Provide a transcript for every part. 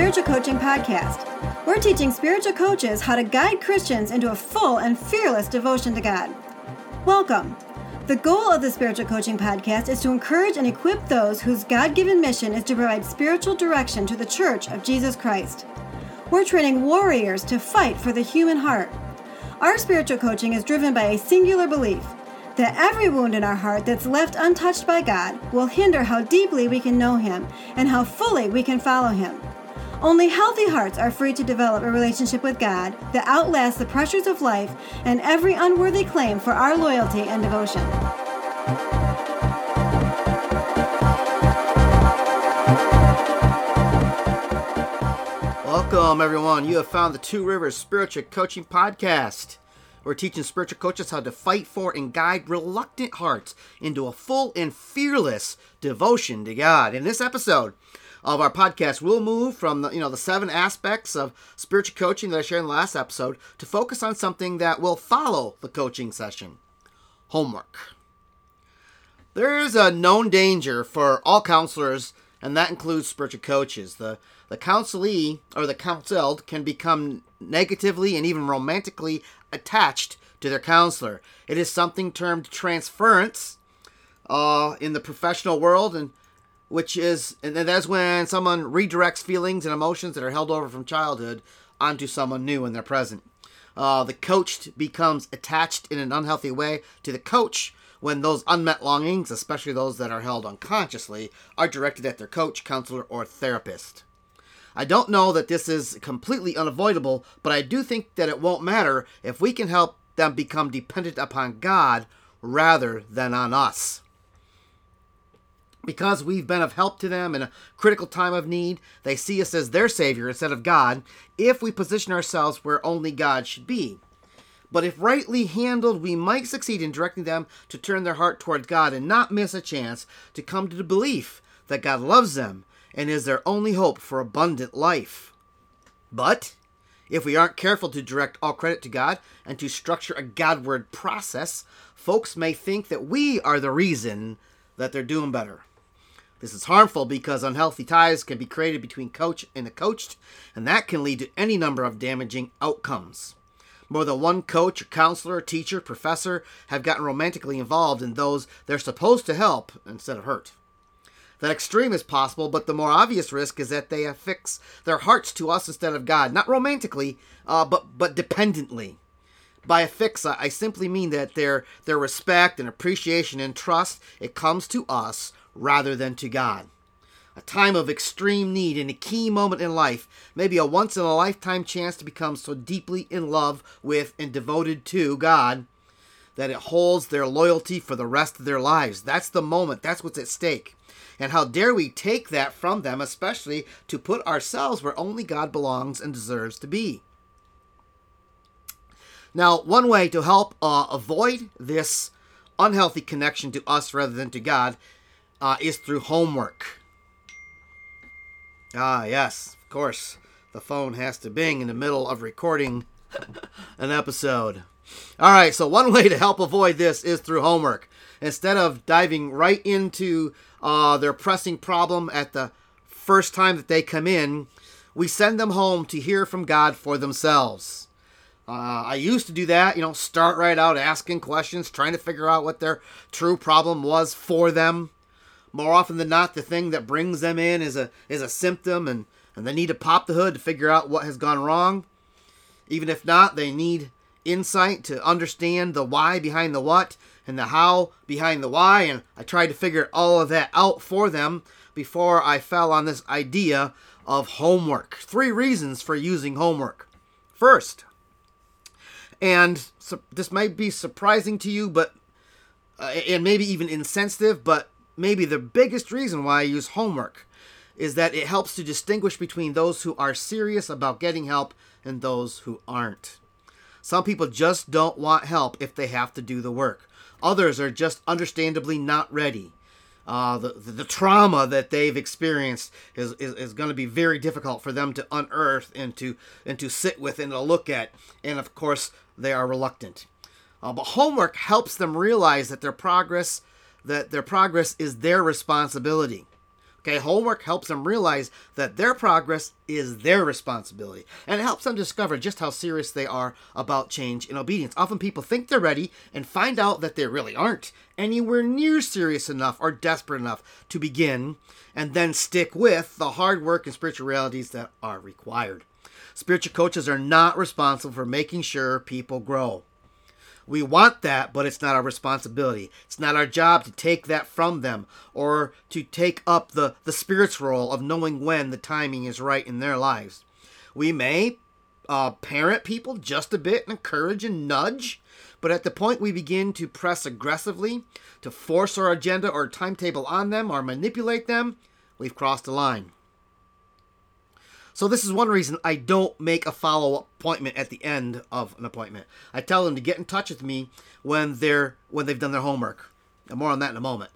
Spiritual Coaching Podcast. We're teaching spiritual coaches how to guide Christians into a full and fearless devotion to God. Welcome. The goal of the Spiritual Coaching Podcast is to encourage and equip those whose God given mission is to provide spiritual direction to the Church of Jesus Christ. We're training warriors to fight for the human heart. Our spiritual coaching is driven by a singular belief that every wound in our heart that's left untouched by God will hinder how deeply we can know Him and how fully we can follow Him. Only healthy hearts are free to develop a relationship with God that outlasts the pressures of life and every unworthy claim for our loyalty and devotion. Welcome, everyone. You have found the Two Rivers Spiritual Coaching Podcast. We're teaching spiritual coaches how to fight for and guide reluctant hearts into a full and fearless devotion to God. In this episode of our podcast, we'll move from the, you know the seven aspects of spiritual coaching that I shared in the last episode to focus on something that will follow the coaching session: homework. There is a known danger for all counselors, and that includes spiritual coaches. The the counselee or the counseled can become negatively and even romantically attached to their counselor. It is something termed transference uh, in the professional world, and which is and that's when someone redirects feelings and emotions that are held over from childhood onto someone new in their present. Uh, the coached becomes attached in an unhealthy way to the coach when those unmet longings, especially those that are held unconsciously, are directed at their coach, counselor, or therapist. I don't know that this is completely unavoidable, but I do think that it won't matter if we can help them become dependent upon God rather than on us. Because we've been of help to them in a critical time of need, they see us as their Savior instead of God if we position ourselves where only God should be. But if rightly handled, we might succeed in directing them to turn their heart towards God and not miss a chance to come to the belief that God loves them and is their only hope for abundant life. But if we aren't careful to direct all credit to God and to structure a Godward process, folks may think that we are the reason that they're doing better. This is harmful because unhealthy ties can be created between coach and the coached, and that can lead to any number of damaging outcomes. More than one coach, or counselor, teacher, professor have gotten romantically involved in those they're supposed to help instead of hurt. That extreme is possible, but the more obvious risk is that they affix their hearts to us instead of God, not romantically, uh, but but dependently. By affix, I simply mean that their their respect and appreciation and trust it comes to us rather than to God. A time of extreme need and a key moment in life, maybe a once in a lifetime chance to become so deeply in love with and devoted to God that it holds their loyalty for the rest of their lives. That's the moment. That's what's at stake. And how dare we take that from them, especially to put ourselves where only God belongs and deserves to be? Now, one way to help uh, avoid this unhealthy connection to us rather than to God uh, is through homework. Ah, yes, of course. The phone has to bing in the middle of recording an episode. All right, so one way to help avoid this is through homework. Instead of diving right into uh, their pressing problem at the first time that they come in, we send them home to hear from God for themselves. Uh, I used to do that, you know, start right out asking questions, trying to figure out what their true problem was for them. More often than not, the thing that brings them in is a is a symptom, and and they need to pop the hood to figure out what has gone wrong. Even if not, they need insight to understand the why behind the what and the how behind the why. And I tried to figure all of that out for them before I fell on this idea of homework. Three reasons for using homework. First, and so this might be surprising to you, but uh, and maybe even insensitive, but maybe the biggest reason why I use homework is that it helps to distinguish between those who are serious about getting help and those who aren't. Some people just don't want help if they have to do the work. Others are just understandably not ready. Uh, the, the, the trauma that they've experienced is, is, is going to be very difficult for them to unearth and to and to sit with and to look at. And of course, they are reluctant. Uh, but homework helps them realize that their progress that their progress is their responsibility. Okay, homework helps them realize that their progress is their responsibility and it helps them discover just how serious they are about change and obedience. Often people think they're ready and find out that they really aren't anywhere near serious enough or desperate enough to begin and then stick with the hard work and spiritual realities that are required. Spiritual coaches are not responsible for making sure people grow. We want that, but it's not our responsibility. It's not our job to take that from them or to take up the, the Spirit's role of knowing when the timing is right in their lives. We may uh, parent people just a bit and encourage and nudge, but at the point we begin to press aggressively, to force our agenda or timetable on them or manipulate them, we've crossed the line. So this is one reason I don't make a follow-up appointment at the end of an appointment. I tell them to get in touch with me when they're when they've done their homework. And more on that in a moment.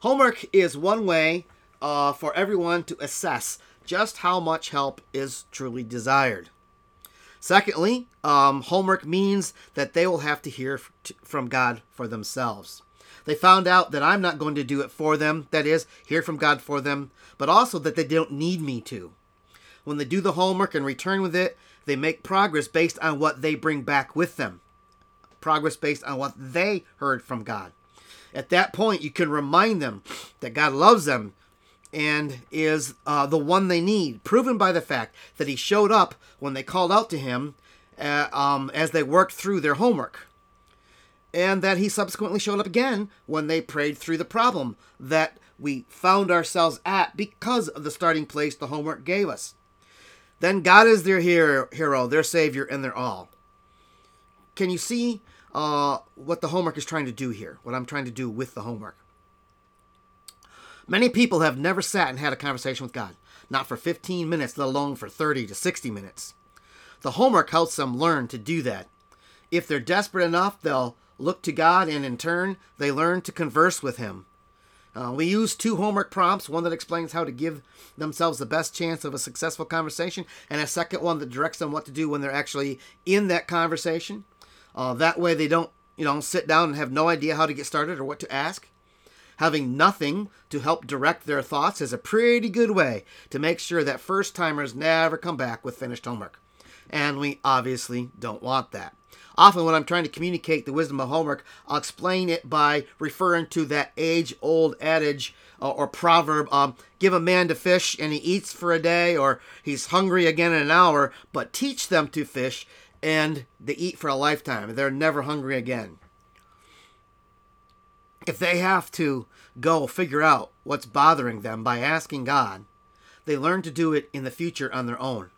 Homework is one way uh, for everyone to assess just how much help is truly desired. Secondly, um, homework means that they will have to hear from God for themselves. They found out that I'm not going to do it for them, that is, hear from God for them, but also that they don't need me to. When they do the homework and return with it, they make progress based on what they bring back with them. Progress based on what they heard from God. At that point, you can remind them that God loves them and is uh, the one they need, proven by the fact that He showed up when they called out to Him uh, um, as they worked through their homework. And that He subsequently showed up again when they prayed through the problem that we found ourselves at because of the starting place the homework gave us. Then God is their hero, their savior, and their all. Can you see uh, what the homework is trying to do here? What I'm trying to do with the homework? Many people have never sat and had a conversation with God, not for 15 minutes, let alone for 30 to 60 minutes. The homework helps them learn to do that. If they're desperate enough, they'll look to God, and in turn, they learn to converse with Him. Uh, we use two homework prompts one that explains how to give themselves the best chance of a successful conversation, and a second one that directs them what to do when they're actually in that conversation. Uh, that way, they don't, you know, sit down and have no idea how to get started or what to ask. Having nothing to help direct their thoughts is a pretty good way to make sure that first timers never come back with finished homework. And we obviously don't want that. Often, when I'm trying to communicate the wisdom of homework, I'll explain it by referring to that age old adage uh, or proverb um, give a man to fish and he eats for a day, or he's hungry again in an hour, but teach them to fish and they eat for a lifetime. They're never hungry again. If they have to go figure out what's bothering them by asking God, they learn to do it in the future on their own.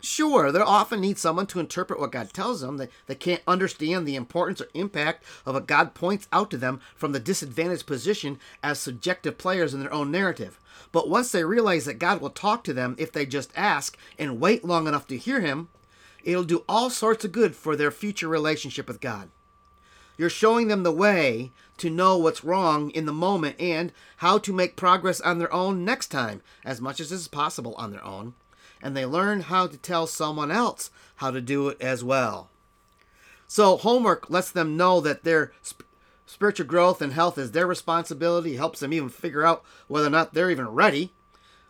Sure, they often need someone to interpret what God tells them. They, they can't understand the importance or impact of what God points out to them from the disadvantaged position as subjective players in their own narrative. But once they realize that God will talk to them if they just ask and wait long enough to hear Him, it'll do all sorts of good for their future relationship with God. You're showing them the way to know what's wrong in the moment and how to make progress on their own next time, as much as is possible on their own and they learn how to tell someone else how to do it as well. So, homework lets them know that their sp- spiritual growth and health is their responsibility, helps them even figure out whether or not they're even ready.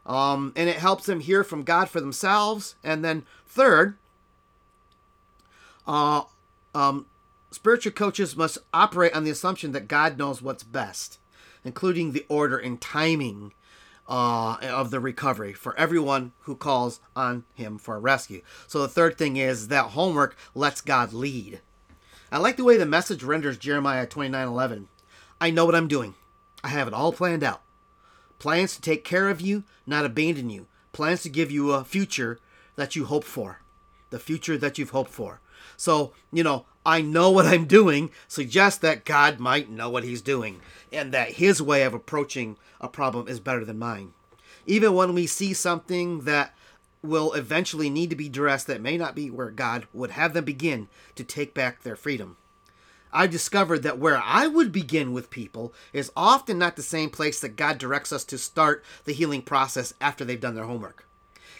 Um, and it helps them hear from God for themselves. And then, third, uh, um, spiritual coaches must operate on the assumption that God knows what's best, including the order and timing uh, of the recovery for everyone who calls on him for a rescue. So the third thing is that homework lets God lead. I like the way the message renders Jeremiah 29:11. I know what I'm doing. I have it all planned out. Plans to take care of you, not abandon you. Plans to give you a future that you hope for. The future that you've hoped for. So, you know, I know what I'm doing suggests that God might know what he's doing and that his way of approaching a problem is better than mine. Even when we see something that will eventually need to be addressed that may not be where God would have them begin to take back their freedom. I've discovered that where I would begin with people is often not the same place that God directs us to start the healing process after they've done their homework.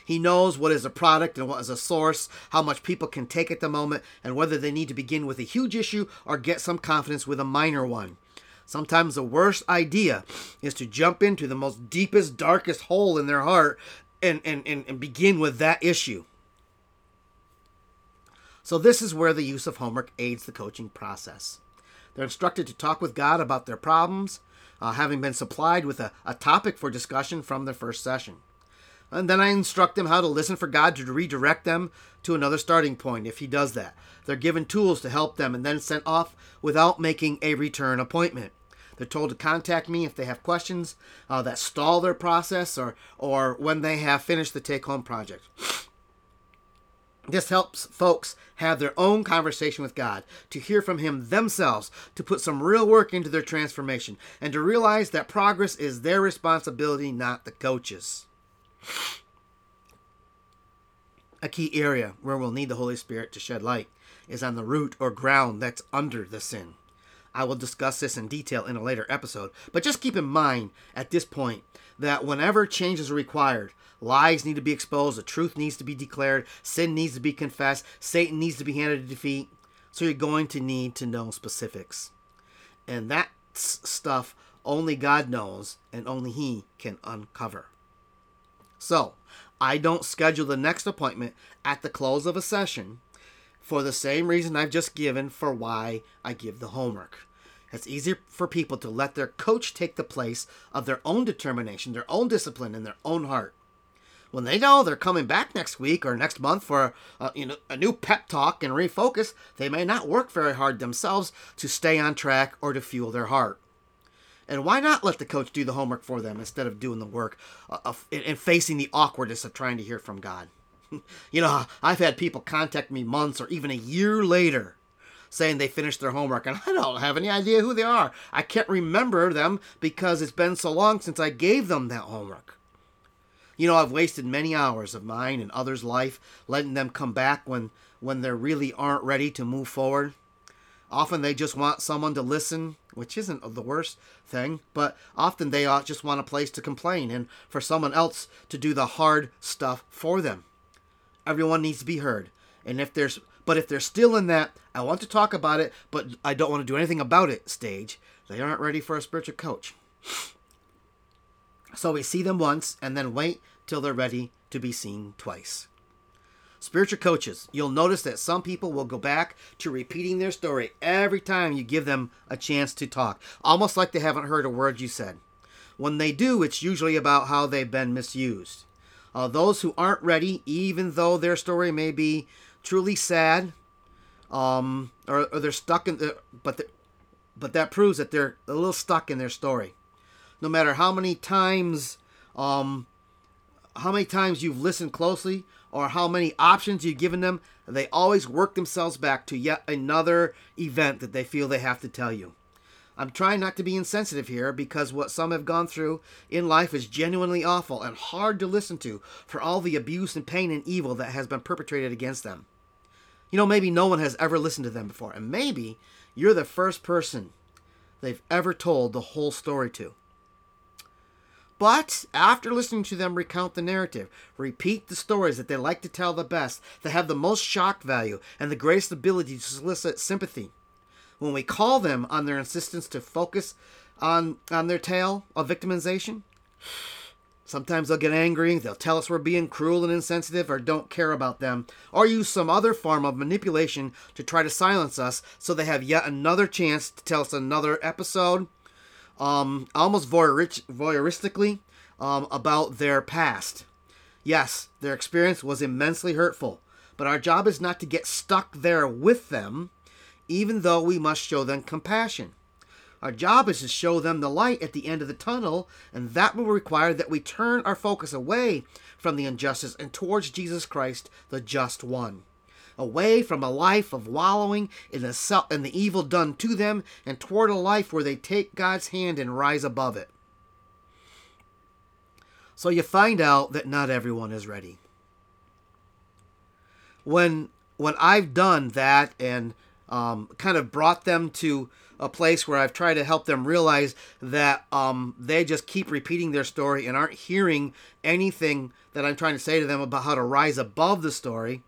He knows what is a product and what is a source, how much people can take at the moment, and whether they need to begin with a huge issue or get some confidence with a minor one. Sometimes the worst idea is to jump into the most deepest, darkest hole in their heart and, and, and, and begin with that issue. So, this is where the use of homework aids the coaching process. They're instructed to talk with God about their problems, uh, having been supplied with a, a topic for discussion from their first session. And then I instruct them how to listen for God to redirect them to another starting point if He does that. They're given tools to help them and then sent off without making a return appointment. They're told to contact me if they have questions uh, that stall their process or, or when they have finished the take home project. This helps folks have their own conversation with God, to hear from Him themselves, to put some real work into their transformation, and to realize that progress is their responsibility, not the coach's. A key area where we'll need the Holy Spirit to shed light is on the root or ground that's under the sin. I will discuss this in detail in a later episode, but just keep in mind at this point that whenever changes are required, lies need to be exposed, the truth needs to be declared, sin needs to be confessed, Satan needs to be handed defeat. So you're going to need to know specifics. And that stuff only God knows and only He can uncover. So, I don't schedule the next appointment at the close of a session for the same reason I've just given for why I give the homework. It's easier for people to let their coach take the place of their own determination, their own discipline, and their own heart. When they know they're coming back next week or next month for a, you know, a new pep talk and refocus, they may not work very hard themselves to stay on track or to fuel their heart. And why not let the coach do the homework for them instead of doing the work uh, of, and facing the awkwardness of trying to hear from God? you know, I've had people contact me months or even a year later saying they finished their homework, and I don't have any idea who they are. I can't remember them because it's been so long since I gave them that homework. You know, I've wasted many hours of mine and others' life letting them come back when when they really aren't ready to move forward. Often they just want someone to listen, which isn't the worst thing, but often they just want a place to complain and for someone else to do the hard stuff for them. Everyone needs to be heard. And if there's but if they're still in that I want to talk about it, but I don't want to do anything about it stage, they aren't ready for a spiritual coach. So we see them once and then wait till they're ready to be seen twice. Spiritual coaches, you'll notice that some people will go back to repeating their story every time you give them a chance to talk, almost like they haven't heard a word you said. When they do, it's usually about how they've been misused. Uh, those who aren't ready, even though their story may be truly sad, um, or, or they're stuck in the, but but that proves that they're a little stuck in their story. No matter how many times, um, how many times you've listened closely, or how many options you've given them, they always work themselves back to yet another event that they feel they have to tell you. I'm trying not to be insensitive here because what some have gone through in life is genuinely awful and hard to listen to for all the abuse and pain and evil that has been perpetrated against them. You know, maybe no one has ever listened to them before, and maybe you're the first person they've ever told the whole story to. But after listening to them recount the narrative, repeat the stories that they like to tell the best, that have the most shock value and the greatest ability to solicit sympathy, when we call them on their insistence to focus on, on their tale of victimization, sometimes they'll get angry, they'll tell us we're being cruel and insensitive or don't care about them, or use some other form of manipulation to try to silence us so they have yet another chance to tell us another episode um, almost voyeuristically um, about their past. Yes, their experience was immensely hurtful, but our job is not to get stuck there with them, even though we must show them compassion. Our job is to show them the light at the end of the tunnel, and that will require that we turn our focus away from the injustice and towards Jesus Christ, the just one away from a life of wallowing in the, self, in the evil done to them and toward a life where they take God's hand and rise above it. So you find out that not everyone is ready. When when I've done that and um, kind of brought them to a place where I've tried to help them realize that um, they just keep repeating their story and aren't hearing anything that I'm trying to say to them about how to rise above the story.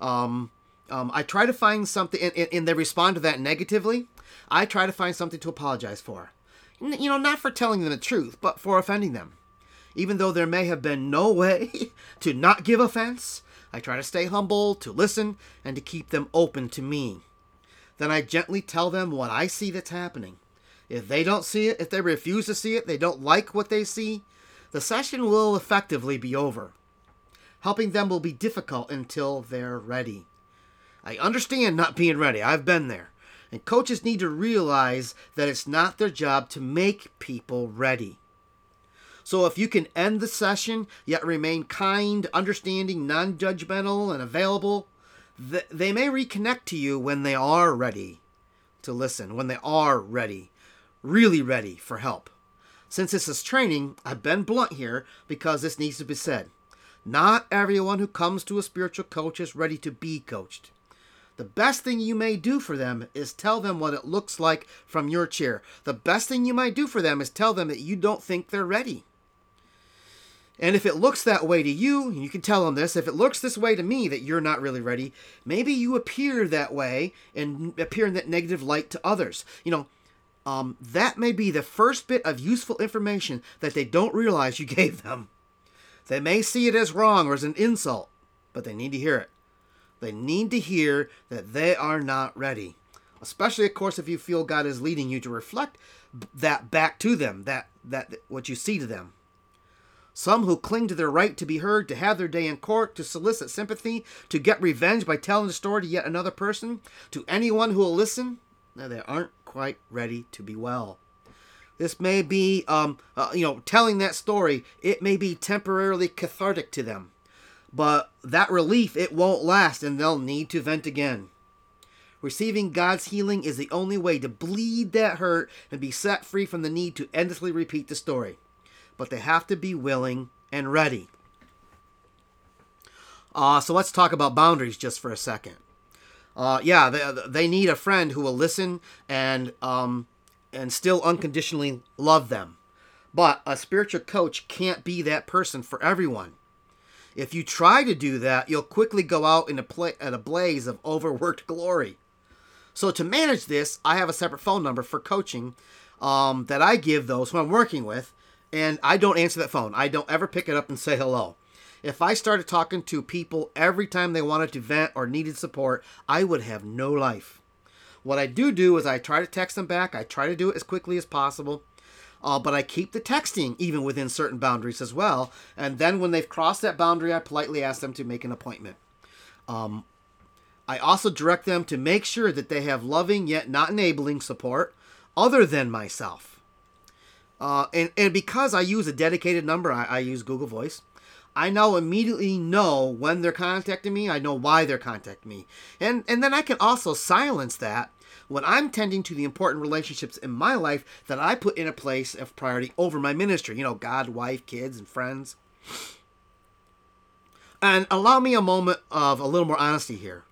Um, um, I try to find something, and, and they respond to that negatively. I try to find something to apologize for. N- You know, not for telling them the truth, but for offending them. Even though there may have been no way to not give offense, I try to stay humble, to listen, and to keep them open to me. Then I gently tell them what I see that's happening. If they don't see it, if they refuse to see it, they don't like what they see, the session will effectively be over. Helping them will be difficult until they're ready. I understand not being ready. I've been there. And coaches need to realize that it's not their job to make people ready. So if you can end the session yet remain kind, understanding, non judgmental, and available, th- they may reconnect to you when they are ready to listen, when they are ready, really ready for help. Since this is training, I've been blunt here because this needs to be said. Not everyone who comes to a spiritual coach is ready to be coached. The best thing you may do for them is tell them what it looks like from your chair. The best thing you might do for them is tell them that you don't think they're ready. And if it looks that way to you, you can tell them this. If it looks this way to me that you're not really ready, maybe you appear that way and appear in that negative light to others. You know, um, that may be the first bit of useful information that they don't realize you gave them. They may see it as wrong or as an insult, but they need to hear it. They need to hear that they are not ready. Especially, of course, if you feel God is leading you to reflect that back to them, that that what you see to them. Some who cling to their right to be heard, to have their day in court, to solicit sympathy, to get revenge by telling the story to yet another person, to anyone who will listen, they aren't quite ready to be well. This may be, um, uh, you know, telling that story. It may be temporarily cathartic to them, but that relief it won't last, and they'll need to vent again. Receiving God's healing is the only way to bleed that hurt and be set free from the need to endlessly repeat the story. But they have to be willing and ready. Uh, so let's talk about boundaries just for a second. Uh, yeah, they, they need a friend who will listen and um, and still unconditionally love them. But a spiritual coach can't be that person for everyone. If you try to do that, you'll quickly go out in a pla- at a blaze of overworked glory. So to manage this, I have a separate phone number for coaching um, that I give those who I'm working with, and I don't answer that phone. I don't ever pick it up and say hello. If I started talking to people every time they wanted to vent or needed support, I would have no life. What I do do is I try to text them back. I try to do it as quickly as possible. Uh, but I keep the texting even within certain boundaries as well. And then when they've crossed that boundary, I politely ask them to make an appointment. Um, I also direct them to make sure that they have loving yet not enabling support other than myself. Uh, and, and because I use a dedicated number, I, I use Google Voice. I now immediately know when they're contacting me. I know why they're contacting me. And, and then I can also silence that when I'm tending to the important relationships in my life that I put in a place of priority over my ministry. You know, God, wife, kids, and friends. And allow me a moment of a little more honesty here.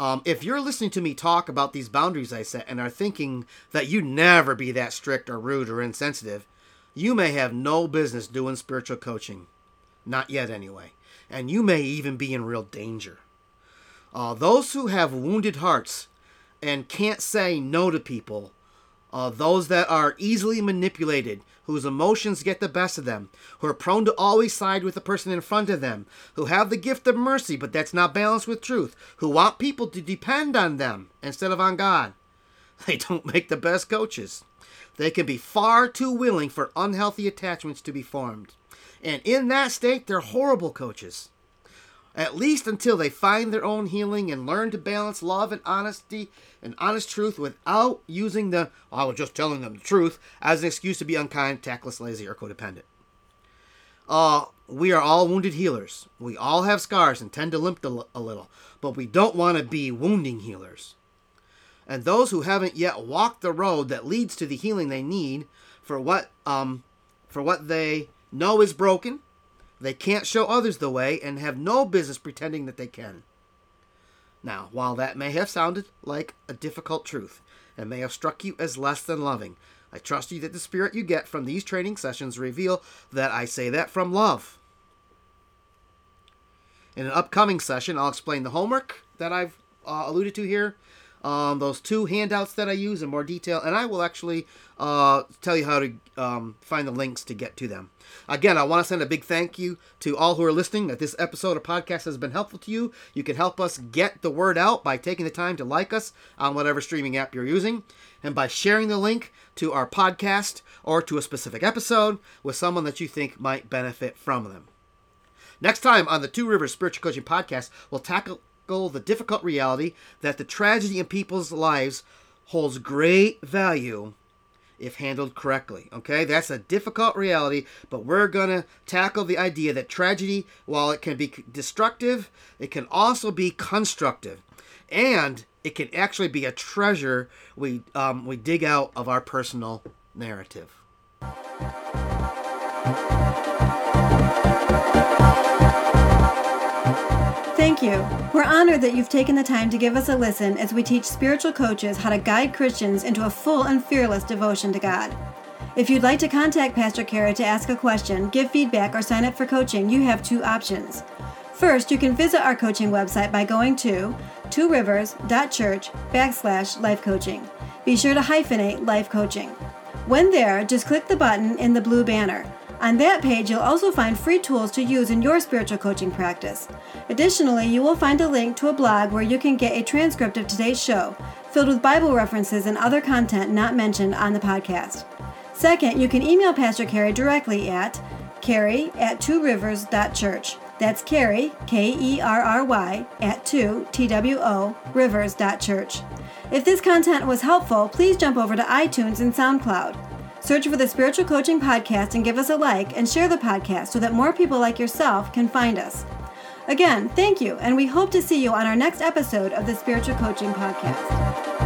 Um, if you're listening to me talk about these boundaries I set and are thinking that you never be that strict or rude or insensitive, you may have no business doing spiritual coaching. Not yet, anyway. And you may even be in real danger. Uh, those who have wounded hearts and can't say no to people, uh, those that are easily manipulated, whose emotions get the best of them, who are prone to always side with the person in front of them, who have the gift of mercy, but that's not balanced with truth, who want people to depend on them instead of on God. They don't make the best coaches. They can be far too willing for unhealthy attachments to be formed. And in that state, they're horrible coaches. At least until they find their own healing and learn to balance love and honesty and honest truth without using the, I was just telling them the truth, as an excuse to be unkind, tactless, lazy, or codependent. Uh, we are all wounded healers. We all have scars and tend to limp a little, but we don't want to be wounding healers. And those who haven't yet walked the road that leads to the healing they need for what um for what they know is broken, they can't show others the way and have no business pretending that they can. Now, while that may have sounded like a difficult truth and may have struck you as less than loving, I trust you that the spirit you get from these training sessions reveal that I say that from love. In an upcoming session, I'll explain the homework that I've uh, alluded to here, um, those two handouts that I use in more detail, and I will actually uh, tell you how to um, find the links to get to them. Again, I want to send a big thank you to all who are listening. That this episode of podcast has been helpful to you. You can help us get the word out by taking the time to like us on whatever streaming app you're using, and by sharing the link to our podcast or to a specific episode with someone that you think might benefit from them. Next time on the Two Rivers Spiritual Coaching Podcast, we'll tackle the difficult reality that the tragedy in people's lives holds great value if handled correctly. Okay, that's a difficult reality, but we're going to tackle the idea that tragedy, while it can be destructive, it can also be constructive. And it can actually be a treasure we, um, we dig out of our personal narrative. Thank you. We're honored that you've taken the time to give us a listen as we teach spiritual coaches how to guide Christians into a full and fearless devotion to God. If you'd like to contact Pastor Kerry to ask a question, give feedback, or sign up for coaching, you have two options. First, you can visit our coaching website by going to tworivers.church backslash life coaching. Be sure to hyphenate life coaching. When there, just click the button in the blue banner. On that page, you'll also find free tools to use in your spiritual coaching practice. Additionally, you will find a link to a blog where you can get a transcript of today's show, filled with Bible references and other content not mentioned on the podcast. Second, you can email Pastor Kerry directly at kerry at tworivers.church. That's Kerry, K E R R Y, at 2 T W O, rivers.church. If this content was helpful, please jump over to iTunes and SoundCloud. Search for the Spiritual Coaching Podcast and give us a like and share the podcast so that more people like yourself can find us. Again, thank you, and we hope to see you on our next episode of the Spiritual Coaching Podcast.